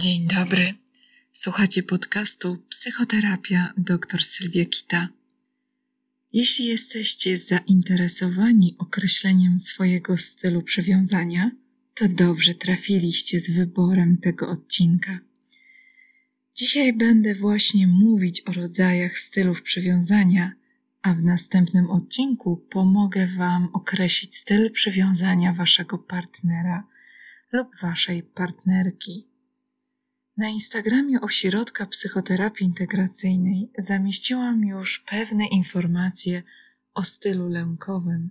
Dzień dobry. Słuchacie podcastu Psychoterapia dr Sylwia Kita. Jeśli jesteście zainteresowani określeniem swojego stylu przywiązania, to dobrze trafiliście z wyborem tego odcinka. Dzisiaj będę właśnie mówić o rodzajach stylów przywiązania, a w następnym odcinku pomogę Wam określić styl przywiązania Waszego partnera lub Waszej partnerki. Na Instagramie Ośrodka Psychoterapii Integracyjnej zamieściłam już pewne informacje o stylu lękowym,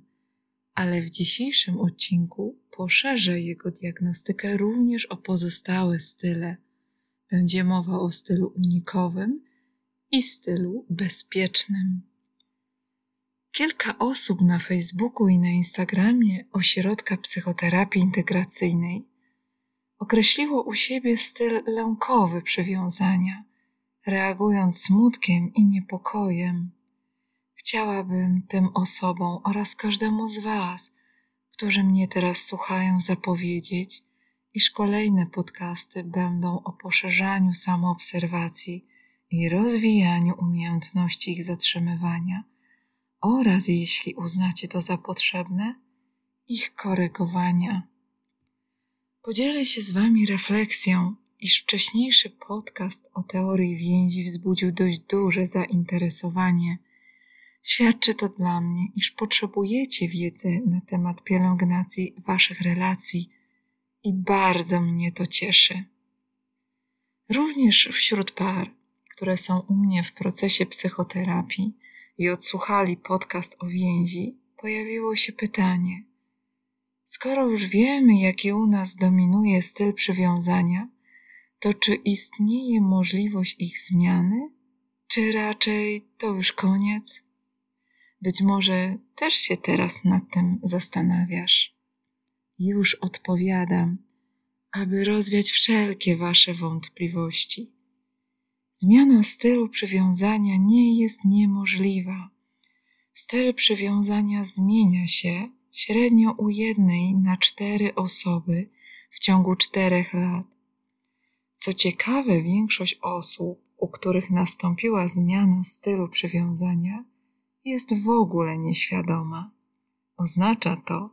ale w dzisiejszym odcinku poszerzę jego diagnostykę również o pozostałe style. Będzie mowa o stylu unikowym i stylu bezpiecznym. Kilka osób na Facebooku i na Instagramie Ośrodka Psychoterapii Integracyjnej określiło u siebie styl lękowy przywiązania, reagując smutkiem i niepokojem. Chciałabym tym osobom oraz każdemu z Was, którzy mnie teraz słuchają, zapowiedzieć, iż kolejne podcasty będą o poszerzaniu samoobserwacji i rozwijaniu umiejętności ich zatrzymywania oraz, jeśli uznacie to za potrzebne, ich korygowania. Podzielę się z Wami refleksją, iż wcześniejszy podcast o teorii więzi wzbudził dość duże zainteresowanie. Świadczy to dla mnie, iż potrzebujecie wiedzy na temat pielęgnacji Waszych relacji i bardzo mnie to cieszy. Również wśród par, które są u mnie w procesie psychoterapii i odsłuchali podcast o więzi, pojawiło się pytanie – Skoro już wiemy, jaki u nas dominuje styl przywiązania, to czy istnieje możliwość ich zmiany, czy raczej to już koniec? Być może też się teraz nad tym zastanawiasz. Już odpowiadam, aby rozwiać wszelkie Wasze wątpliwości. Zmiana stylu przywiązania nie jest niemożliwa. Styl przywiązania zmienia się średnio u jednej na cztery osoby w ciągu czterech lat. Co ciekawe, większość osób, u których nastąpiła zmiana stylu przywiązania, jest w ogóle nieświadoma. Oznacza to,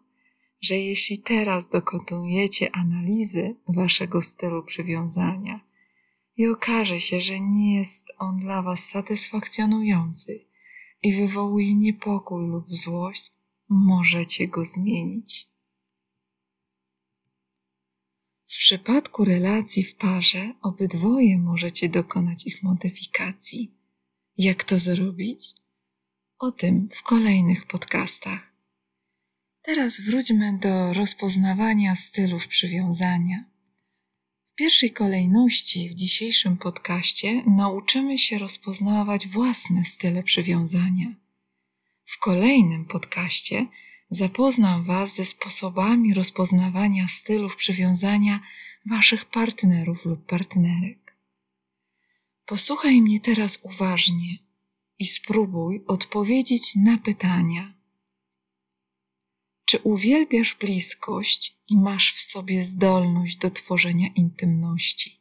że jeśli teraz dokonujecie analizy waszego stylu przywiązania i okaże się, że nie jest on dla was satysfakcjonujący i wywołuje niepokój lub złość, możecie go zmienić. W przypadku relacji w parze obydwoje możecie dokonać ich modyfikacji. Jak to zrobić? O tym w kolejnych podcastach. Teraz wróćmy do rozpoznawania stylów przywiązania. W pierwszej kolejności w dzisiejszym podcaście nauczymy się rozpoznawać własne style przywiązania. W kolejnym podcaście zapoznam Was ze sposobami rozpoznawania stylów przywiązania Waszych partnerów lub partnerek. Posłuchaj mnie teraz uważnie i spróbuj odpowiedzieć na pytania. Czy uwielbiasz bliskość i masz w sobie zdolność do tworzenia intymności?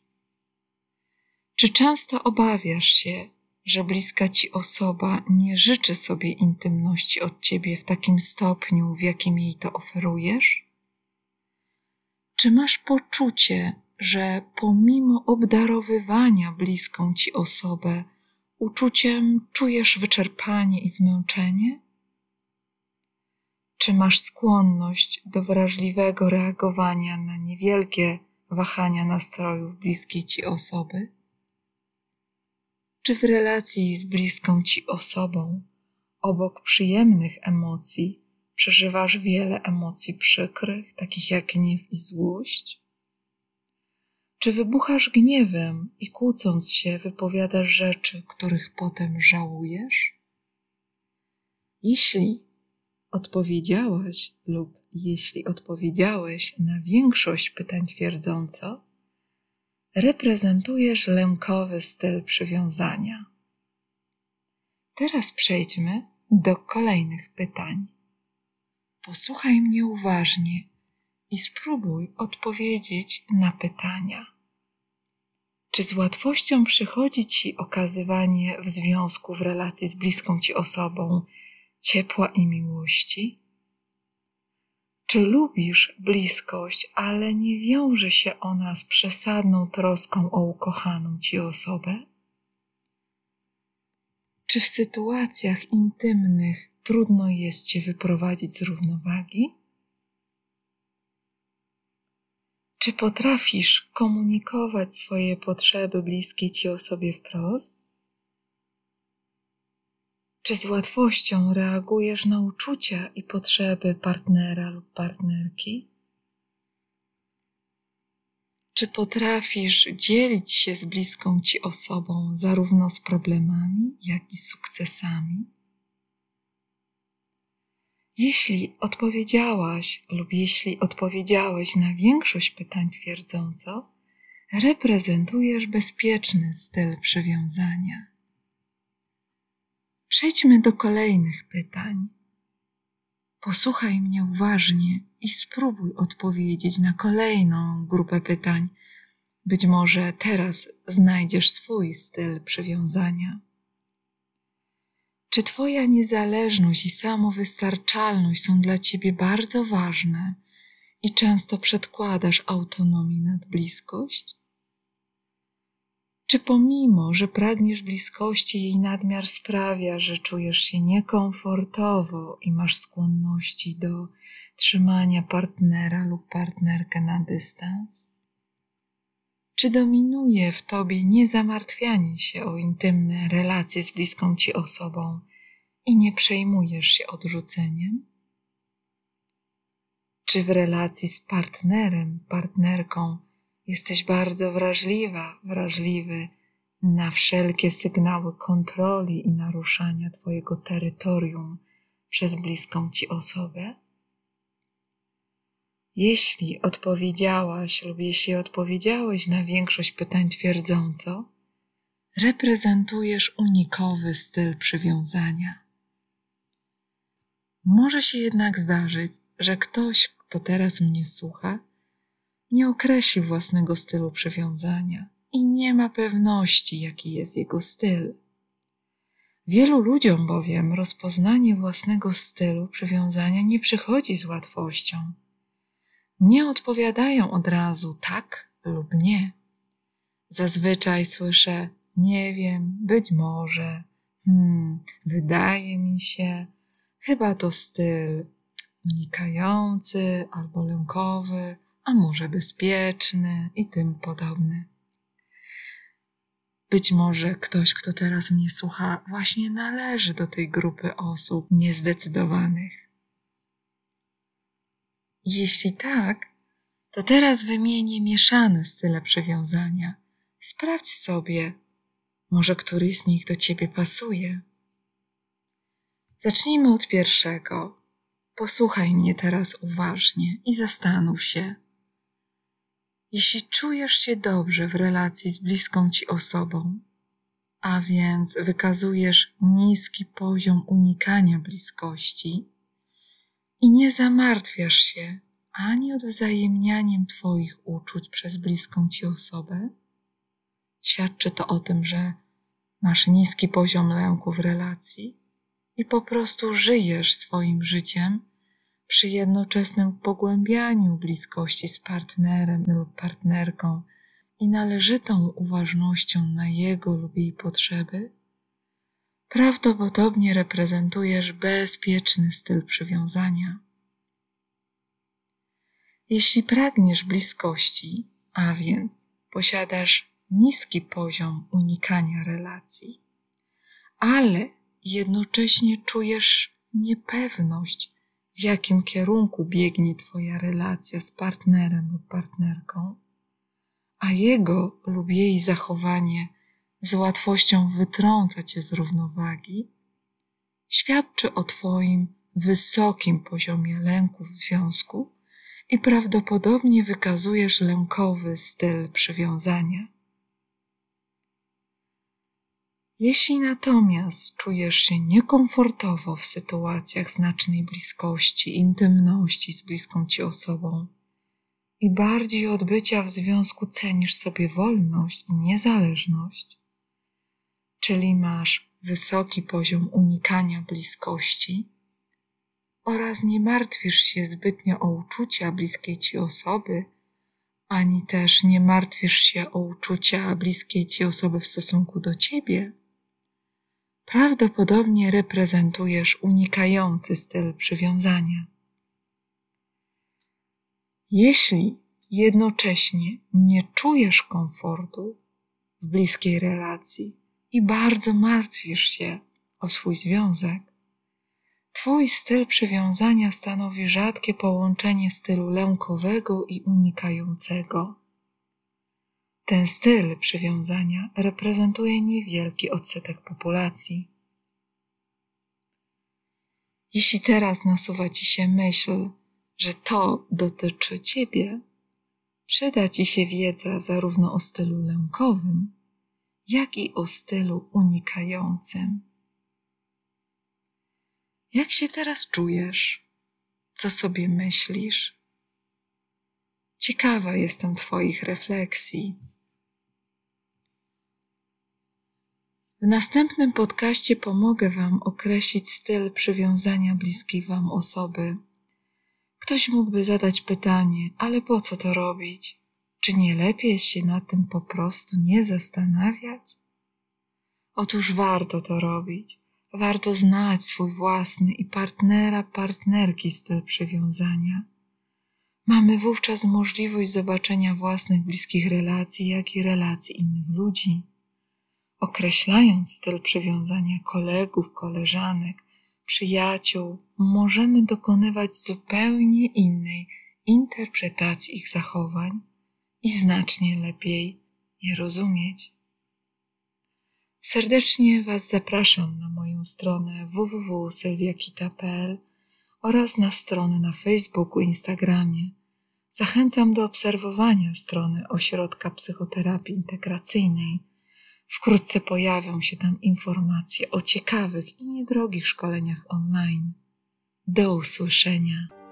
Czy często obawiasz się, że bliska ci osoba nie życzy sobie intymności od ciebie w takim stopniu, w jakim jej to oferujesz? Czy masz poczucie, że pomimo obdarowywania bliską ci osobę, uczuciem czujesz wyczerpanie i zmęczenie? Czy masz skłonność do wrażliwego reagowania na niewielkie wahania nastrojów bliskiej ci osoby? Czy w relacji z bliską ci osobą, obok przyjemnych emocji, przeżywasz wiele emocji przykrych, takich jak gniew i złość? Czy wybuchasz gniewem i kłócąc się wypowiadasz rzeczy, których potem żałujesz? Jeśli odpowiedziałaś lub jeśli odpowiedziałeś na większość pytań twierdząco, reprezentujesz lękowy styl przywiązania. Teraz przejdźmy do kolejnych pytań. Posłuchaj mnie uważnie i spróbuj odpowiedzieć na pytania. Czy z łatwością przychodzi ci okazywanie w związku, w relacji z bliską ci osobą ciepła i miłości? Czy lubisz bliskość, ale nie wiąże się ona z przesadną troską o ukochaną ci osobę? Czy w sytuacjach intymnych trudno jest cię wyprowadzić z równowagi? Czy potrafisz komunikować swoje potrzeby bliskiej ci osobie wprost? Czy z łatwością reagujesz na uczucia i potrzeby partnera lub partnerki? Czy potrafisz dzielić się z bliską ci osobą zarówno z problemami, jak i sukcesami? Jeśli odpowiedziałaś lub jeśli odpowiedziałeś na większość pytań twierdząco, reprezentujesz bezpieczny styl przywiązania. Przejdźmy do kolejnych pytań. Posłuchaj mnie uważnie i spróbuj odpowiedzieć na kolejną grupę pytań. Być może teraz znajdziesz swój styl przywiązania. Czy Twoja niezależność i samowystarczalność są dla Ciebie bardzo ważne i często przedkładasz autonomii nad bliskość? Czy pomimo, że pragniesz bliskości, jej nadmiar sprawia, że czujesz się niekomfortowo i masz skłonności do trzymania partnera lub partnerkę na dystans? Czy dominuje w tobie niezamartwianie się o intymne relacje z bliską ci osobą i nie przejmujesz się odrzuceniem? Czy w relacji z partnerem, partnerką jesteś bardzo wrażliwa, wrażliwy na wszelkie sygnały kontroli i naruszania Twojego terytorium przez bliską Ci osobę? Jeśli odpowiedziałaś lub jeśli odpowiedziałeś na większość pytań twierdząco, reprezentujesz unikowy styl przywiązania. Może się jednak zdarzyć, że ktoś, kto teraz mnie słucha, nie określi własnego stylu przywiązania i nie ma pewności, jaki jest jego styl. Wielu ludziom bowiem rozpoznanie własnego stylu przywiązania nie przychodzi z łatwością nie odpowiadają od razu tak lub nie. Zazwyczaj słyszę nie wiem, być może, hmm, wydaje mi się, chyba to styl unikający albo lękowy, a może bezpieczny i tym podobny. Być może ktoś, kto teraz mnie słucha, właśnie należy do tej grupy osób niezdecydowanych. Jeśli tak, to teraz wymienię mieszane style przywiązania. Sprawdź sobie, może któryś z nich do ciebie pasuje. Zacznijmy od pierwszego. Posłuchaj mnie teraz uważnie i zastanów się. Jeśli czujesz się dobrze w relacji z bliską ci osobą, a więc wykazujesz niski poziom unikania bliskości, i nie zamartwiasz się ani odwzajemnianiem Twoich uczuć przez bliską Ci osobę, świadczy to o tym, że masz niski poziom lęku w relacji i po prostu żyjesz swoim życiem przy jednoczesnym pogłębianiu bliskości z partnerem lub partnerką i należytą uważnością na jego lub jej potrzeby prawdopodobnie reprezentujesz bezpieczny styl przywiązania. Jeśli pragniesz bliskości, a więc posiadasz niski poziom unikania relacji, ale jednocześnie czujesz niepewność, w jakim kierunku biegnie Twoja relacja z partnerem lub partnerką, a jego lub jej zachowanie z łatwością wytrąca cię z równowagi, świadczy o Twoim wysokim poziomie lęku w związku i prawdopodobnie wykazujesz lękowy styl przywiązania. Jeśli natomiast czujesz się niekomfortowo w sytuacjach znacznej bliskości, intymności z bliską ci osobą, i bardziej od bycia w związku cenisz sobie wolność i niezależność, czyli masz wysoki poziom unikania bliskości oraz nie martwisz się zbytnio o uczucia bliskiej ci osoby, ani też nie martwisz się o uczucia bliskiej ci osoby w stosunku do ciebie, prawdopodobnie reprezentujesz unikający styl przywiązania. Jeśli jednocześnie nie czujesz komfortu w bliskiej relacji i bardzo martwisz się o swój związek, Twój styl przywiązania stanowi rzadkie połączenie stylu lękowego i unikającego. Ten styl przywiązania reprezentuje niewielki odsetek populacji. Jeśli teraz nasuwa ci się myśl, że to dotyczy ciebie, przyda ci się wiedza zarówno o stylu lękowym, jak i o stylu unikającym. Jak się teraz czujesz? Co sobie myślisz? Ciekawa jestem Twoich refleksji. W następnym podcaście pomogę Wam określić styl przywiązania bliskiej Wam osoby. Ktoś mógłby zadać pytanie, ale po co to robić? Czy nie lepiej się na tym po prostu nie zastanawiać? Otóż warto to robić. Warto znać swój własny i partnera, partnerki styl przywiązania. Mamy wówczas możliwość zobaczenia własnych bliskich relacji, jak i relacji innych ludzi. Określając styl przywiązania kolegów, koleżanek, przyjaciół, możemy dokonywać zupełnie innej interpretacji ich zachowań i znacznie lepiej je rozumieć. Serdecznie Was zapraszam na moją stronę www.sylwiakita.pl oraz na stronę na Facebooku i Instagramie. Zachęcam do obserwowania strony Ośrodka Psychoterapii Integracyjnej. Wkrótce pojawią się tam informacje o ciekawych i niedrogich szkoleniach online. Do usłyszenia.